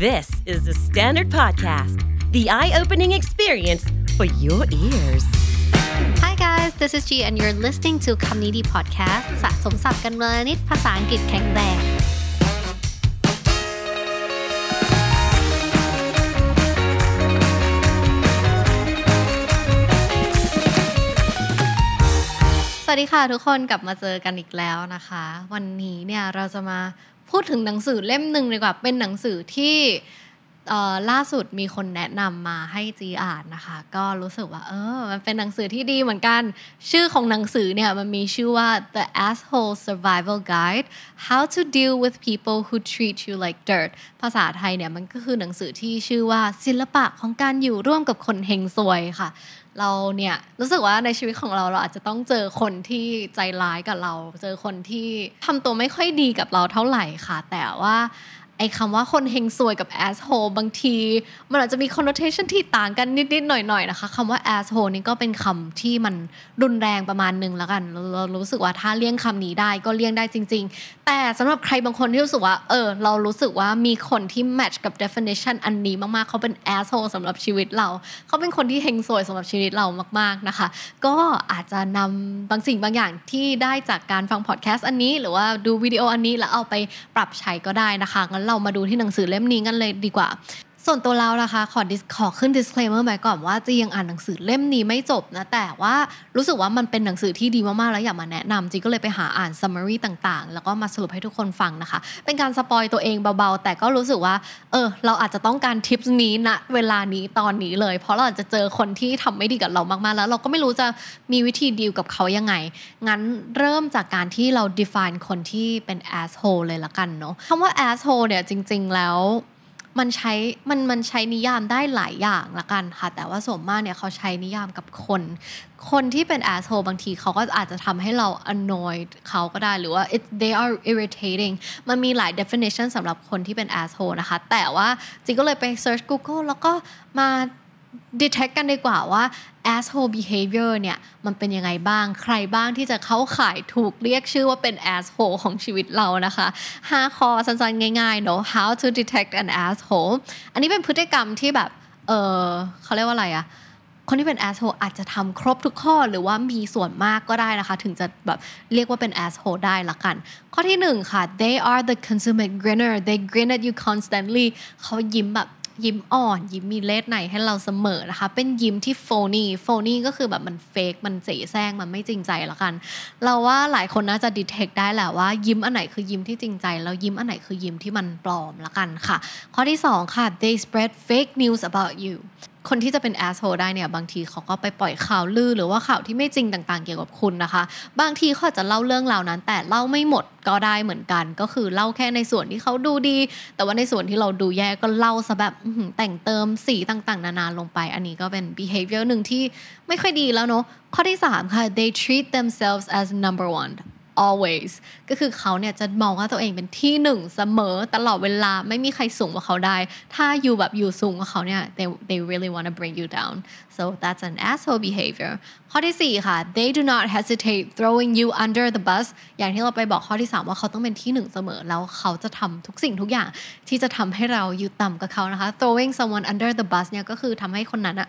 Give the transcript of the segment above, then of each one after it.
This is the Standard Podcast, the eye opening experience for your ears. Hi guys, this is G and you're listening to คำนี้ดี podcast สะสมศัพท์กันเมื่อนิดภาษาอังกฤษแข็งแรงสวัสดีค่ะทุกคนกลับมาเจอกันอีกแล้วนะคะ วันนี้เนี่ยเราจะมา พูดถึงหนังสือเล่มหนึ่งดีกว่าเป็นหนังสือที่ล่าสุดมีคนแนะนำมาให้จีอ่านนะคะ ก็รู้สึกว่า เออ มันเป็นหนังสือที่ดีเหมือนกัน ชื่อของหนังสือเนี่ยมันมีชื่อว่า The Asshole Survival Guide How to Deal with People Who Treat You Like Dirt ภาษาไทยเนี่ยมันก็คือหนังสือที่ชื่อว่าศิลปะของการอยู่ร่วมกับคนเฮงซวยค่ะ เราเนี่ยรู้สึกว่าในชีวิตของเราเราอาจจะต้องเจอคนที่ใจร้ายกับเรา เจอคนที่ทำตัวไม่ค่อยดีกับเราเท่าไหร่ค่ะ แต่ว่า ไอ้คำว่าคนเฮงซวยกับ asshole บางที มันอาจจะมี connotation ที่ต่างกันนิด ๆ หน่อย ๆ นะคะคำว่า asshole นี่ก็เป็นคำที่มันรุนแรงประมาณหนึ่งแล้วกันเราเรารู้สึกว่าถ้าเลี่ยงคำนี้ได้ก็เลี่ยงได้จริง ๆ แต่สำหรับใครบางคนที่รู้สึกว่า เออ เรารู้สึกว่ามีคนที่ match กับ definition อันนี้มาก ๆ เขาเป็น asshole สำหรับชีวิตเรา เขาเป็นคนที่เฮงซวยสำหรับชีวิตเรามาก ๆ นะคะ ก็อาจจะนำบางสิ่งบางอย่างที่ได้จากการฟังพอดแคสต์อันนี้ หรือว่าดูวิดีโออันนี้แล้วเอาไปปรับใช้ก็ได้นะคะงั้นเรามาดูที่หนังสือเล่มนี้กันเลยดีกว่า ส่วนตัวเรานะคะขอขอขึ้น disclaimer ไปก่อนว่าจียังอ่านหนังสือเล่มนี้ไม่จบนะ แต่ว่ารู้สึกว่ามันเป็นหนังสือที่ดีมากๆ แล้วอยากมาแนะนำจีก็เลยไปหาอ่าน summary ต่างๆ แล้วก็มาสรุปให้ทุกคนฟังนะคะ เป็นการสปอยตัวเองเบาๆ แต่ก็รู้สึกว่า เออ เราอาจจะต้องการทิปนี้ณเวลานี้ตอนนี้เลย เพราะเราอาจจะเจอคนที่ทำไม่ดีกับเรามากๆ แล้ว เราก็ไม่รู้จะมีวิธีดีลกับเขายังไง งั้นเริ่มจากการที่เรา define คนที่เป็น asshole เลยละกันเนาะคำว่า asshole เนี่ยจริง ๆ แล้ว มันใช้มันมันใช้นิยามได้หลายอย่างละกันค่ะ แต่ว่าส่วนมากเนี่ยเขาใช้นิยามกับคน คนที่เป็น asshole บางทีเขาก็อาจจะทำให้เรา annoyed เขาก็ได้หรือว่า it, they are irritating มันมีหลาย definition สำหรับคนที่เป็น asshole นะคะ แต่ว่าจิงก็เลยไป search Google แล้วก็มา detect กันดีกว่าว่า asshole behavior เนี่ยมันเป็นยังไงบ้างใครบ้างที่จะเข้าข่ายถูกเรียกชื่อว่าเป็น asshole ของชีวิตเรานะคะ 5 ข้อสั้นๆ ง่ายๆเนอะ how to detect an asshole อันนี้เป็นพฤติกรรมที่แบบ เออเขาเรียกว่าอะไรอะคนที่เป็น asshole อาจจะทำครบทุกข้อหรือว่ามีส่วนมากก็ได้นะคะ ถึงจะแบบเรียกว่าเป็น asshole ได้ละกัน ข้อที่หนึ่งค่ะ they are the consummate grinner they grin at you constantly เขายิ้มแบบ ยิ้มอ่อน ยิ้มมีเลสในให้เราเสมอนะคะ เป็นยิ้มที่โฟนี่โฟนี่ก็คือแบบมันเฟกมันเสแสร้งมันไม่จริงใจละกัน เราว่าหลายคนน่าจะดีเทคได้แหละว่ายิ้มอันไหนคือยิ้มที่จริงใจ แล้วยิ้มอันไหนคือยิ้มที่มันปลอมละกันค่ะ ข้อที่สองค่ะ they spread fake news about you คนที่จะเป็น asshole ได้เนี่ยบางทีเขาก็ไปปล่อยข่าวลือ หรือว่าข่าวที่ไม่จริงต่างๆ เกี่ยวกับคุณนะคะ บางทีเขาจะเล่าเรื่องราวนั้น แต่เล่าไม่หมดก็ได้เหมือนกัน ก็คือเล่าแค่ในส่วนที่เขาดูดี แต่ว่าในส่วนที่เราดูแย่ก็เล่าซะแบบแต่งเติมสีต่างๆ นานาลงไป อันนี้ก็เป็น behavior หนึ่งที่ไม่ค่อยดีแล้วเนาะข้อที่สามค่ะ they treat themselves as number one always ก็คือเขาเนี่ยจะมองว่าตัวเองเป็นที่หนึ่งเสมอตลอดเวลาไม่มีใครสูงกว่าเขาได้ ถ้าอยู่แบบอยู่สูงกว่าเขาเนี่ย they they really want to bring you down so that's an asshole behavior ข้อที่สี่ค่ะ they do not hesitate throwing you under the bus อย่างที่เราไปบอกข้อที่สามว่าเขาต้องเป็นที่หนึ่งเสมอ แล้วเขาจะทำทุกสิ่งทุกอย่างที่จะทำให้เราอยู่ต่ำกับเขานะคะ throwing someone under the bus เนี่ยก็คือทำให้คนนั้นอะ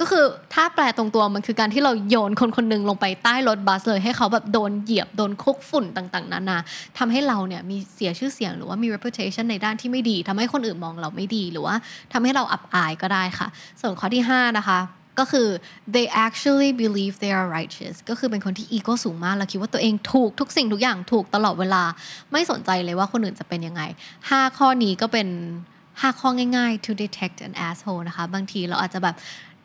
ก็คือถ้าแปลตรงตัวมันคือการที่เราโยนคนคนหนึ่งลงไปใต้รถบัสเลย ให้เขาแบบโดนเหยียบโดนคุกฝุ่นต่าง ๆ นานาทำให้เราเนี่ยมีเสียชื่อเสียงหรือว่ามี reputation ในด้านที่ไม่ดีทำให้คนอื่นมองเราไม่ดีหรือว่าทำให้เราอับอายก็ได้ค่ะ ส่วนข้อที่ 5 นะคะก็คือ they actually believe they are righteous ก็คือเป็นคนที่อีโก้สูงมากแล้วคิดว่าตัวเองถูกทุกสิ่งทุกอย่างถูกตลอดเวลา ไม่สนใจเลยว่าคนอื่นจะเป็นยังไง 5 ข้อนี้ก็เป็น 5 ข้อง่ายๆ to detect an asshole นะคะ บางทีเราอาจจะแบบ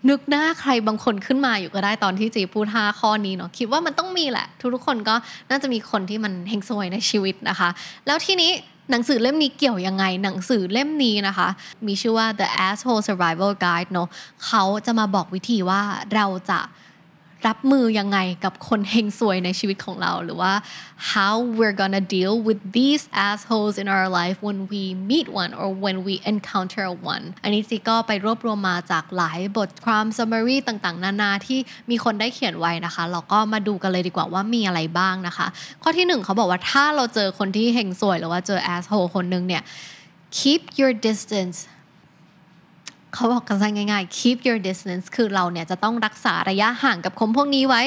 นึกหน้าใครบางคนขึ้นมาอยู่ก็ได้ตอนที่จีพูดห้าข้อนี้เนาะคิดว่ามันต้องมีแหละ ทุกๆคนก็น่าจะมีคนที่มันเฮงซวยในชีวิตนะคะ แล้วทีนี้หนังสือเล่มนี้เกี่ยวยังไง หนังสือเล่มนี้นะคะ มีชื่อว่า The Asshole Survival Guide เนาะเขาจะมาบอกวิธีว่าเราจะ รับมือยังไงกับคนเฮงซวยในชีวิตของเราหรือว่า how we're gonna deal with these assholes in our life when we meet one or when we encounter one อันนี้จีก็ไปรวบรวมมาจากหลายบทความ summary ต่างๆ นานาที่มีคนได้เขียนไว้นะคะ เราก็มาดูกันเลยดีกว่าว่ามีอะไรบ้างนะคะ ข้อที่หนึ่งเขาบอกว่าถ้าเราเจอคนที่เฮงซวย หรือว่าเจอ asshole คนหนึงเนี่ย keep your distance เขาบอกกันง่ายๆ keep your distance คือเราเนี่ยจะต้องรักษาระยะห่างกับคนพวกนี้ไว้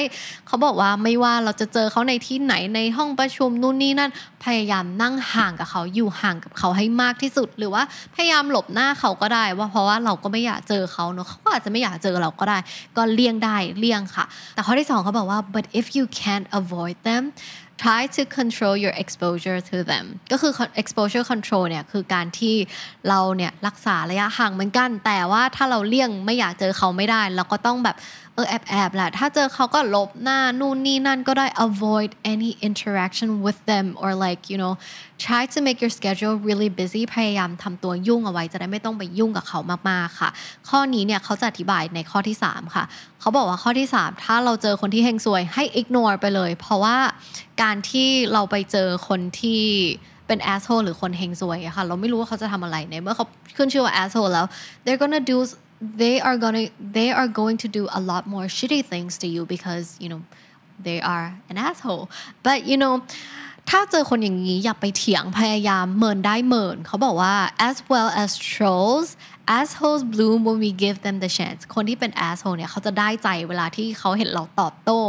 เขาบอกว่าไม่ว่าเราจะเจอเขาในที่ไหนในห้องประชุมนู่นนี่นั่น พยายามนั่งห่างกับเขาอยู่ห่างกับเขาให้มากที่สุด หรือว่าพยายามหลบหน้าเขาก็ได้ ว่าเพราะว่าเราก็ไม่อยากเจอเขาเนอะเขาก็อาจจะไม่อยากเจอเราก็ได้ ก็เลี่ยงได้เลี่ยงค่ะ แต่ข้อที่สองเขาบอกว่า but if you can't avoid them try to control your exposure to them ก็คือ exposure control เนี่ยคือการที่เราเนี่ยรักษาระยะห่างเหมือนกัน แต่ว่าถ้าเราเลี่ยงไม่อยากเจอเขาไม่ได้ เราก็ต้องแบบ เออแอบแอบแหละถ้าเจอเขาก็ลบหน้านู่นนี่นั่นก็ได้ avoid any interaction with them or like you know try to make your schedule really busy พยายามทำตัวยุ่งเอาไว้จะได้ไม่ต้องไปยุ่งกับเขามากๆค่ะ ข้อนี้เนี่ยเขาจะอธิบายในข้อที่ 3 ค่ะ เขาบอกว่าข้อที่ 3 ถ้าเราเจอคนที่เฮงซวยให้ ignore ไปเลย เพราะว่าการที่เราไปเจอคนที่เป็น asshole หรือคนเฮงซวยอะค่ะ เราไม่รู้ว่าเขาจะทำอะไรในเมื่อเขาขึ้นชื่อว่า asshole แล้ว they're gonna do they are gonna they are going to do a lot more shitty things to you because you know they are an asshole but you know ถ้าเจอคนอย่างนี้อย่าไปเถียงพยายามเมินได้เมินเขาบอกว่า as well as trolls assholes bloom when we give them the chance คนที่เป็น asshole เนี่ยเขาจะได้ใจเวลาที่เขาเห็นเราตอบโต้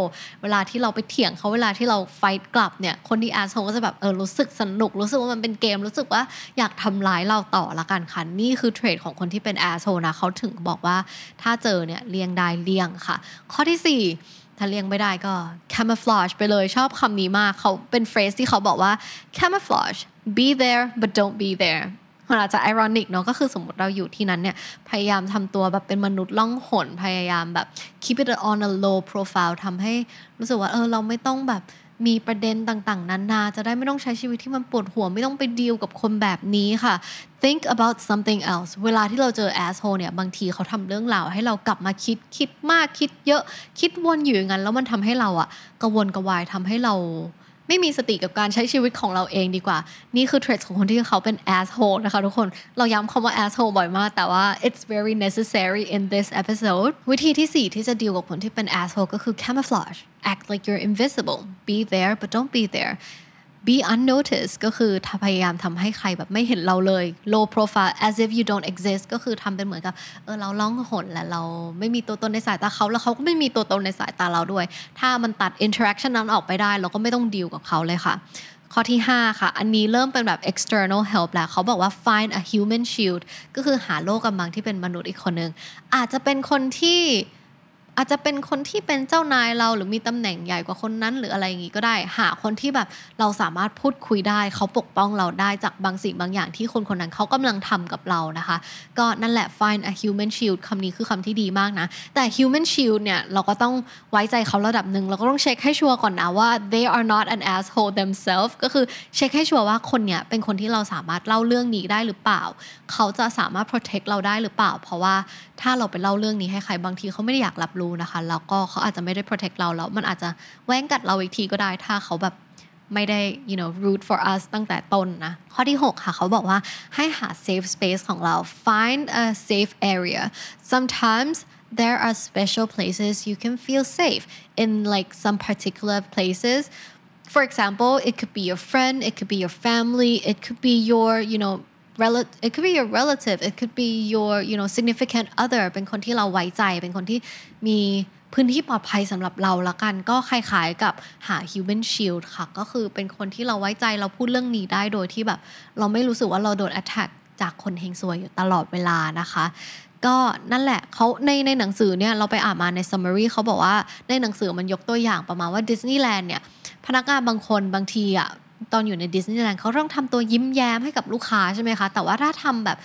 เวลาที่เราไปเถียงเขาเวลาที่เราไฟต์กลับเนี่ยคนที่ asshole ก็จะแบบเออรู้สึกสนุก รู้สึกว่ามันเป็นเกม รู้สึกว่าอยากทำร้ายเราต่อละกันค่ะนี่คือเทรดของคนที่เป็น asshole นะเขาถึงบอกว่าถ้าเจอเนี่ยเลี่ยงได้เลี่ยงค่ะ ข้อที่ 4ถ้าเลี่ยงไม่ได้ก็ camouflage ไปเลยชอบคำนี้มากเขาเป็นเฟรสที่เขาบอกว่า camouflage be there but don't be there มันอาจจะไอรอนิกเนาะก็คือสมมติเราอยู่ที่นั้นเนี่ยพยายามทำตัวแบบเป็นมนุษย์ล่องหนพยายามแบบ keep it on a low profile ทำให้รู้สึกว่าเออเราไม่ต้องแบบมีประเด็นต่างๆ นานาจะได้ไม่ต้องใช้ชีวิตที่มันปวดหัว ไม่ต้องไปดีลกับคนแบบนี้ค่ะ think about something else เวลาที่เราเจอ asshole เนี่ย บางทีเขาทำเรื่องราวให้เรากลับมาคิดคิดมากคิดเยอะคิดวนอยู่อย่างนั้น แล้วมันทำให้เราอะกระวนกระวายทำให้เรา ไม่มีสติกับการใช้ชีวิตของเราเองดีกว่า นี่คือเทรดของคนที่เขาเป็น asshole นะคะทุกคน เราย้ำคำว่า asshole บ่อยมาก แต่ว่า it's very necessary in this episode วิธีที่ 4 ที่จะดีลกับคนที่เป็น asshole ก็คือ camouflage act like you're invisible be there but don't be there be unnoticed ก็คือพยายามทำให้ใครแบบไม่เห็นเราเลย low profile as if you don't exist ก็คือทำเป็นเหมือนกับเออเราล่องหนและเราไม่มีตัวตนในสายตาเขาแล้วเขาก็ไม่มีตัวตนในสายตาเราด้วย ถ้ามันตัด interaction นั้นออกไปได้ เราก็ไม่ต้องดีลกับเขาเลยค่ะ ข้อที่ 5 ค่ะ อันนี้เริ่มเป็นแบบ external help แล้วเขาบอกว่า find a human shield ก็คือหาโลกกำบังที่เป็นมนุษย์อีกคนหนึ่งอาจจะเป็นคนที่ อาจจะเป็นคนที่เป็นเจ้านายเราหรือมีตำแหน่งใหญ่กว่าคนนั้น หรืออะไรอย่างงี้ก็ได้ หาคนที่แบบเราสามารถพูดคุยได้ เขาปกป้องเราได้จากบางสิ่งบางอย่างที่คนคนนั้นเขากำลังทำกับเรานะคะ ก็นั่นแหละ find a human shield คำนี้คือคำที่ดีมากนะ แต่ human shield เนี่ยเราก็ต้องไว้ใจเขาระดับหนึ่งเราก็ต้องเช็คให้ชัวร์ก่อนนะว่า they are not an asshole themselves ก็คือเช็คให้ชัวร์ว่าคนเนี้ยเป็นคนที่เราสามารถเล่าเรื่องนี้ได้หรือเปล่า เขาจะสามารถ protect เราได้หรือเปล่า เพราะว่า ถ้าเราไปเล่าเรื่องนี้ให้ใครบางทีเขาไม่ได้อยากรับรู้นะคะแล้วก็เขาอาจจะไม่ได้ protect เราแล้วมันอาจจะแว้งกัดเราอีกทีก็ได้ถ้าเขาแบบไม่ได้ you know root for us ตั้งแต่ต้นนะ ข้อที่ 6 ค่ะ เขาบอกว่าให้หา safe space ของเรา find a safe area sometimes there are special places you can feel safe in like some particular places for example it could be your friend it could be your family it could be your you know rel- it could be your relative it could be your you know significant other เป็นคนที่เราไว้ใจ เป็นคนที่มีพื้นที่ปลอดภัยสำหรับเราละกัน ก็คล้ายๆกับหา human shield ค่ะ ก็คือเป็นคนที่เราไว้ใจเราพูดเรื่องนี้ได้โดยที่แบบ เราไม่รู้สึกว่าเราโดน attack จากคนเฮงซวยอยู่ตลอดเวลานะคะ ก็นั่นแหละเขาในในหนังสือเนี่ยเราไปอ่านมาใน summary เขาบอกว่าในหนังสือมันยกตัวอย่างประมาณว่าดิสนีย์แลนด์เนี่ยพนักงานบางคนบางทีอะ ตอนอยู่ในดิสนีย์แลนด์เขาต้องทำตัวยิ้มแย้มให้กับลูกค้าใช่ไหมคะ แต่ว่าถ้าทำแบบ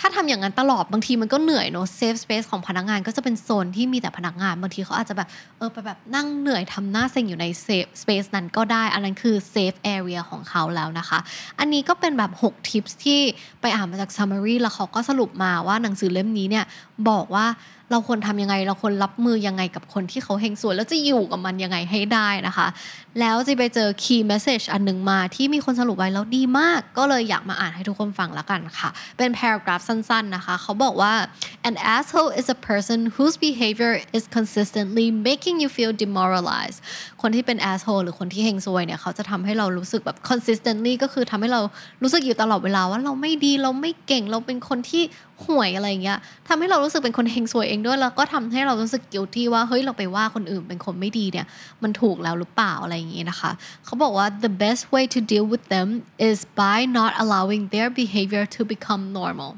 ถ้าทำอย่างนั้นตลอดบางทีมันก็เหนื่อยเนอะ safe space ของพนักงานก็จะเป็นโซนที่มีแต่พนักงานบางทีเขาอาจจะแบบเออไปแบบนั่งเหนื่อยทำหน้าเซ็งอยู่ใน safe space นั้นก็ได้ อันนั้นคือ safe area ของเขาแล้วนะคะ อันนี้ก็เป็นแบบ 6 ทิปที่ไปอ่านมาจาก summary แล้วเขาก็สรุปมาว่าหนังสือเล่มนี้เนี่ยบอกว่าเราควรทำยังไง เราควรรับมือยังไงกับคนที่เขาเฮงสวยแล้วจะอยู่กับมันยังไงให้ได้นะคะ แล้วจะไปเจอ key message อันหนึ่งมาที่มีคนสรุปไว้แล้วดีมาก ก็เลยอยากมาอ่านให้ทุกคนฟังละกันค่ะ เป็น paragraph สั้นๆนะคะ เขาบอกว่า an asshole is a person whose behavior is consistently making you feel demoralized คนที่เป็น asshole หรือคนที่เฮงซวยเนี่ย เขาจะทำให้เรารู้สึกแบบ consistently ก็คือทำให้เรารู้สึกอยู่ตลอดเวลาว่าเราไม่ดีเราไม่เก่งเราเป็นคนที่ห่วยอะไรเงี้ยทำให้เรารู้สึกเป็นคนเฮงซวยเองด้วยแล้วก็ทำให้เรารู้สึก guilty ว่าเฮ้ยเราไปว่าคนอื่นเป็นคนไม่ดีเนี่ยมันถูกแล้วหรือเปล่าอะไรอย่างงี้นะคะเขาบอกว่า the best way to deal with them is by not allowing their behavior to become normal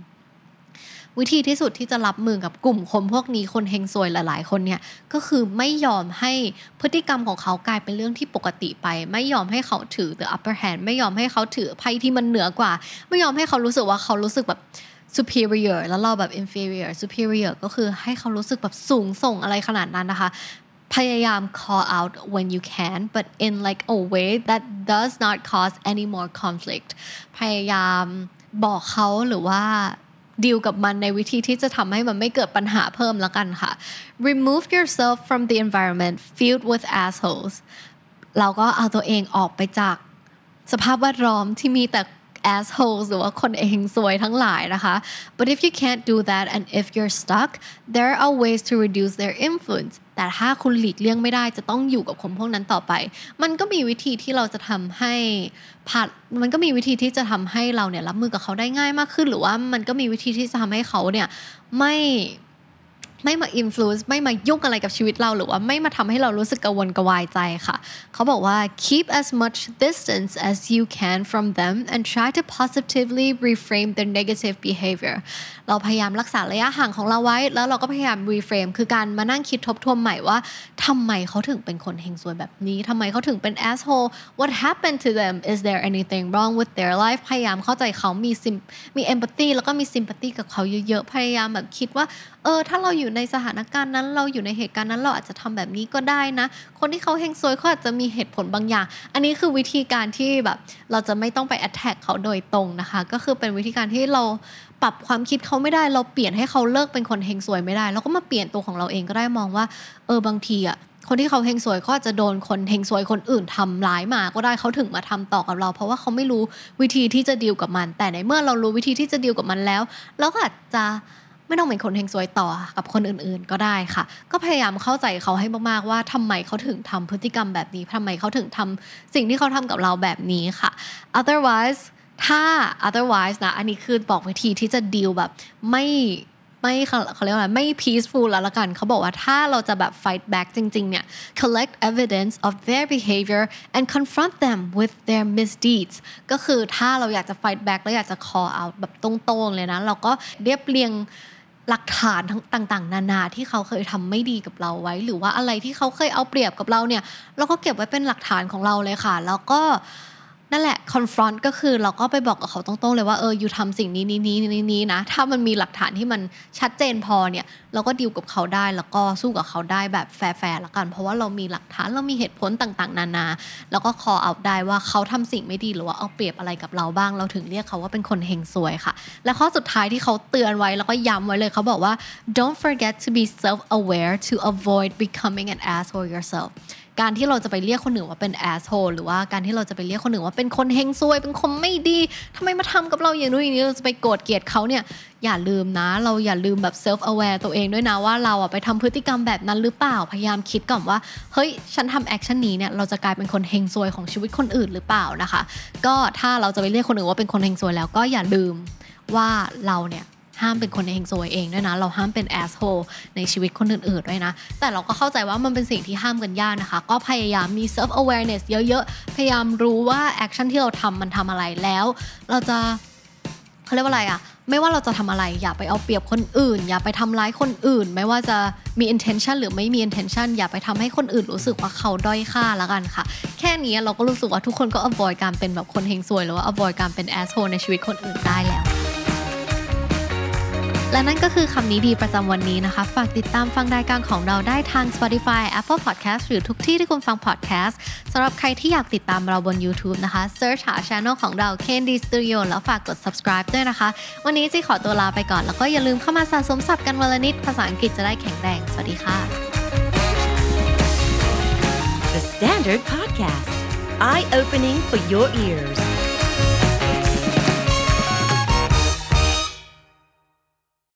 วิธีที่สุดที่จะรับมือกับกลุ่มคนพวกนี้คนเฮงซวยหลาย ๆ คนเนี่ยก็คือไม่ยอมให้พฤติกรรมของเขากลายเป็นเรื่องที่ปกติไป ไม่ยอมให้เขาถือ the upper hand ไม่ยอมให้เขาถือไพ่ที่มันเหนือกว่า ไม่ยอมให้เขารู้สึกว่าเขารู้สึกแบบ superior แล้วเราแบบ inferior superior ก็คือให้เขารู้สึกแบบสูงส่งอะไรขนาดนั้นนะคะ พยายาม call out when you can but in like a way that does not cause any more conflict พยายามบอกเขาหรือว่าดีลกับมันในวิธีที่จะทำให้มันไม่เกิดปัญหาเพิ่มแล้วกันค่ะ remove yourself from the environment filled with assholes เราก็เอาตัวเองออกไปจาก สภาพแวดล้อมที่มีแต่ assholes หรือว่าคนเองซวยทั้งหลายนะคะ but if you can't do that and if you're stuck there are ways to reduce their influence แต่ถ้าคุณหลีกเลี่ยงไม่ได้จะต้องอยู่กับคนพวกนั้นต่อไป มันก็มีวิธีที่เราจะทำให้ผ่านมันก็มีวิธีที่จะทำให้เราเนี่ยรับมือกับเขาได้ง่ายมากขึ้น หรือว่ามันก็มีวิธีที่จะทำให้เขาเนี่ยไม่ ไม่มาอิ f ฟลู n c e ไม่มายุ่งอะไรกับชีวิตเราหรือว่าไม่มาทำให้เรารู้สึกกังวลกวายใจค่ะ เขาบอกว่า keep as much distance as you can from them and try to positively reframe their negative behavior เราพยายามรักษาระยะห่างของเราไว้ แล้วเราก็พยายาม reframe คือการมานั่งคิดทบทวนใหม่ว่าทำไมเขาถึงเป็นคนเฮงซวยแบบนี้ทำไมเขาถึงเป็น asshole what happened to them is there anything wrong with their life พยายามเข้าใจเขามีมี empathy แล้วก็มี sympathy กับเขาเยอะๆพยายามแบบคิดว่าเออถ้าเราอยู่อยู่ในสถานการณ์นั้น เราอยู่ในเหตุการณ์นั้นเราอาจจะทำแบบนี้ก็ได้นะ คนที่เขาเฮงซวยเขาอาจจะมีเหตุผลบางอย่าง อันนี้คือวิธีการที่แบบเราจะไม่ต้องไป attack เขาโดยตรงนะคะ ก็คือเป็นวิธีการที่เราปรับความคิดเขาไม่ได้ เราเปลี่ยนให้เขาเลิกเป็นคนเฮงซวยไม่ได้ เราก็มาเปลี่ยนตัวของเราเองก็ได้มองว่า เออบางทีอะคนที่เขาเฮงสวยเขาอาจจะโดนคนเฮงสวยคนอื่นทำร้ายมาก็ได้เขาถึงมาทำต่อกับเรา เพราะว่าเขาไม่รู้วิธีที่จะดีลกับมัน แต่ในเมื่อเรารู้วิธีที่จะดีลกับมันแล้วเราก็อาจจะ ไม่ต้องเป็นคนเฮงซวยต่อกับคนอื่นๆก็ได้ค่ะ ก็พยายามเข้าใจเขาให้มากๆว่าทำไมเขาถึงทำพฤติกรรมแบบนี้ทำไมเขาถึงทำสิ่งที่เขาทำกับเราแบบนี้ค่ะ otherwise ถ้า otherwise นะ อันนี้คือบอกวิธีที่จะดีลแบบไม่ไม่เขาเรียกว่าไรไม่ peaceful แล้วละกัน เขาบอกว่าถ้าเราจะแบบ fight back จริง ๆ เนี่ย collect evidence of their behavior and confront them with their misdeeds ก็คือถ้าเราอยากจะ fight back แล้วอยากจะ call out แบบตรง ๆ เลยนะ เราก็เรียบเรียง หลักฐานต่างๆ นานาที่เขาเคยทำไม่ดีกับเราไว้ หรือว่าอะไรที่เขาเคยเอาเปรียบกับเราเนี่ย เราก็เก็บไว้เป็นหลักฐานของเราเลยค่ะ แล้วก็ นั่นแหละ confront ก็คือเราก็ไปบอกกับเขาตรงๆเลยว่าเอออยู่ทำสิ่งนี้นี้นี้นี้นี้นะ ถ้ามันมีหลักฐานที่มันชัดเจนพอเนี่ย เราก็ดิวกับเขาได้แล้วก็สู้กับเขาได้แบบแฟร์ๆละกัน เพราะว่าเรามีหลักฐานเรามีเหตุผลต่างๆ นานา แล้วก็ call out ได้ว่าเขาทำสิ่งไม่ดีหรือว่าเอาเปรียบอะไรกับเราบ้าง เราถึงเรียกเขาว่าเป็นคนเฮงซวยค่ะ และข้อสุดท้ายที่เขาเตือนไว้แล้วก็ย้ำไว้เลยเขาบอกว่า don't forget to be self-aware to avoid becoming an asshole yourself การที่เราจะไปเรียกคนหนึ่งว่าเป็น asshole หรือว่าการที่เราจะไปเรียกคนหนึ่งว่าเป็นคนเฮงซวย เป็นคนไม่ดีทำไมมาทำกับเราอย่างนู้นอย่างนี้เราจะไปโกรธเกลียดเขาเนี่ยอย่าลืมนะ เราอย่าลืมแบบเซ self aware ตัวเองด้วยนะว่าเราอะไปทำพฤติกรรมแบบนั้นหรือเปล่าพยายามคิดก่อนว่าเฮ้ยฉันทำ action นี้เนี่ยเราจะกลายเป็นคนเฮงซวยของชีวิตคนอื่นหรือเปล่านะคะ ก็ถ้าเราจะไปเรียกคนอื่นว่าเป็นคนเฮงซวยแล้วก็อย่าลืมว่าเราเนี่ย ห้ามเป็นคนเฮงซวยเองด้วยนะ เราห้ามเป็น asshole ในชีวิตคนอื่นๆด้วยนะ แต่เราก็เข้าใจว่ามันเป็นสิ่งที่ห้ามกันยากนะคะ ก็พยายามมี self awareness เยอะๆ พยายามรู้ว่า action ที่เราทำมันทำอะไรแล้ว เราจะเขาเรียกว่าอะไรอะไม่ว่าเราจะทำอะไรอย่าไปเอาเปรียบคนอื่น อย่าไปทำร้ายคนอื่น ไม่ว่าจะมี intention หรือไม่มี intention อย่าไปทำให้คนอื่นรู้สึกว่าเขาด้อยค่าแล้วกันค่ะ แค่นี้เราก็รู้สึกว่าทุกคนก็ avoid การเป็นแบบคนเฮงซวยหรือว่า avoid การเป็น asshole ในชีวิตคนอื่นได้แล้ว และนั่นก็คือคำนี้ดีประจำวันนี้นะคะ ฝากติดตามฟังรายการของเราได้ทาง Spotify Apple Podcast หรือทุกที่ที่คุณฟัง podcast สำหรับใครที่อยากติดตามเราบน YouTube นะคะ search หา channel ของเรา Candy Studio แล้วฝากกด subscribe ด้วยนะคะ วันนี้จีขอตัวลาไปก่อน แล้วก็อย่าลืมเข้ามาสะสมศัพท์กันวันละนิด ภาษาอังกฤษจะได้แข็งแรง สวัสดีค่ะ The Standard Podcast, eye opening for your ears.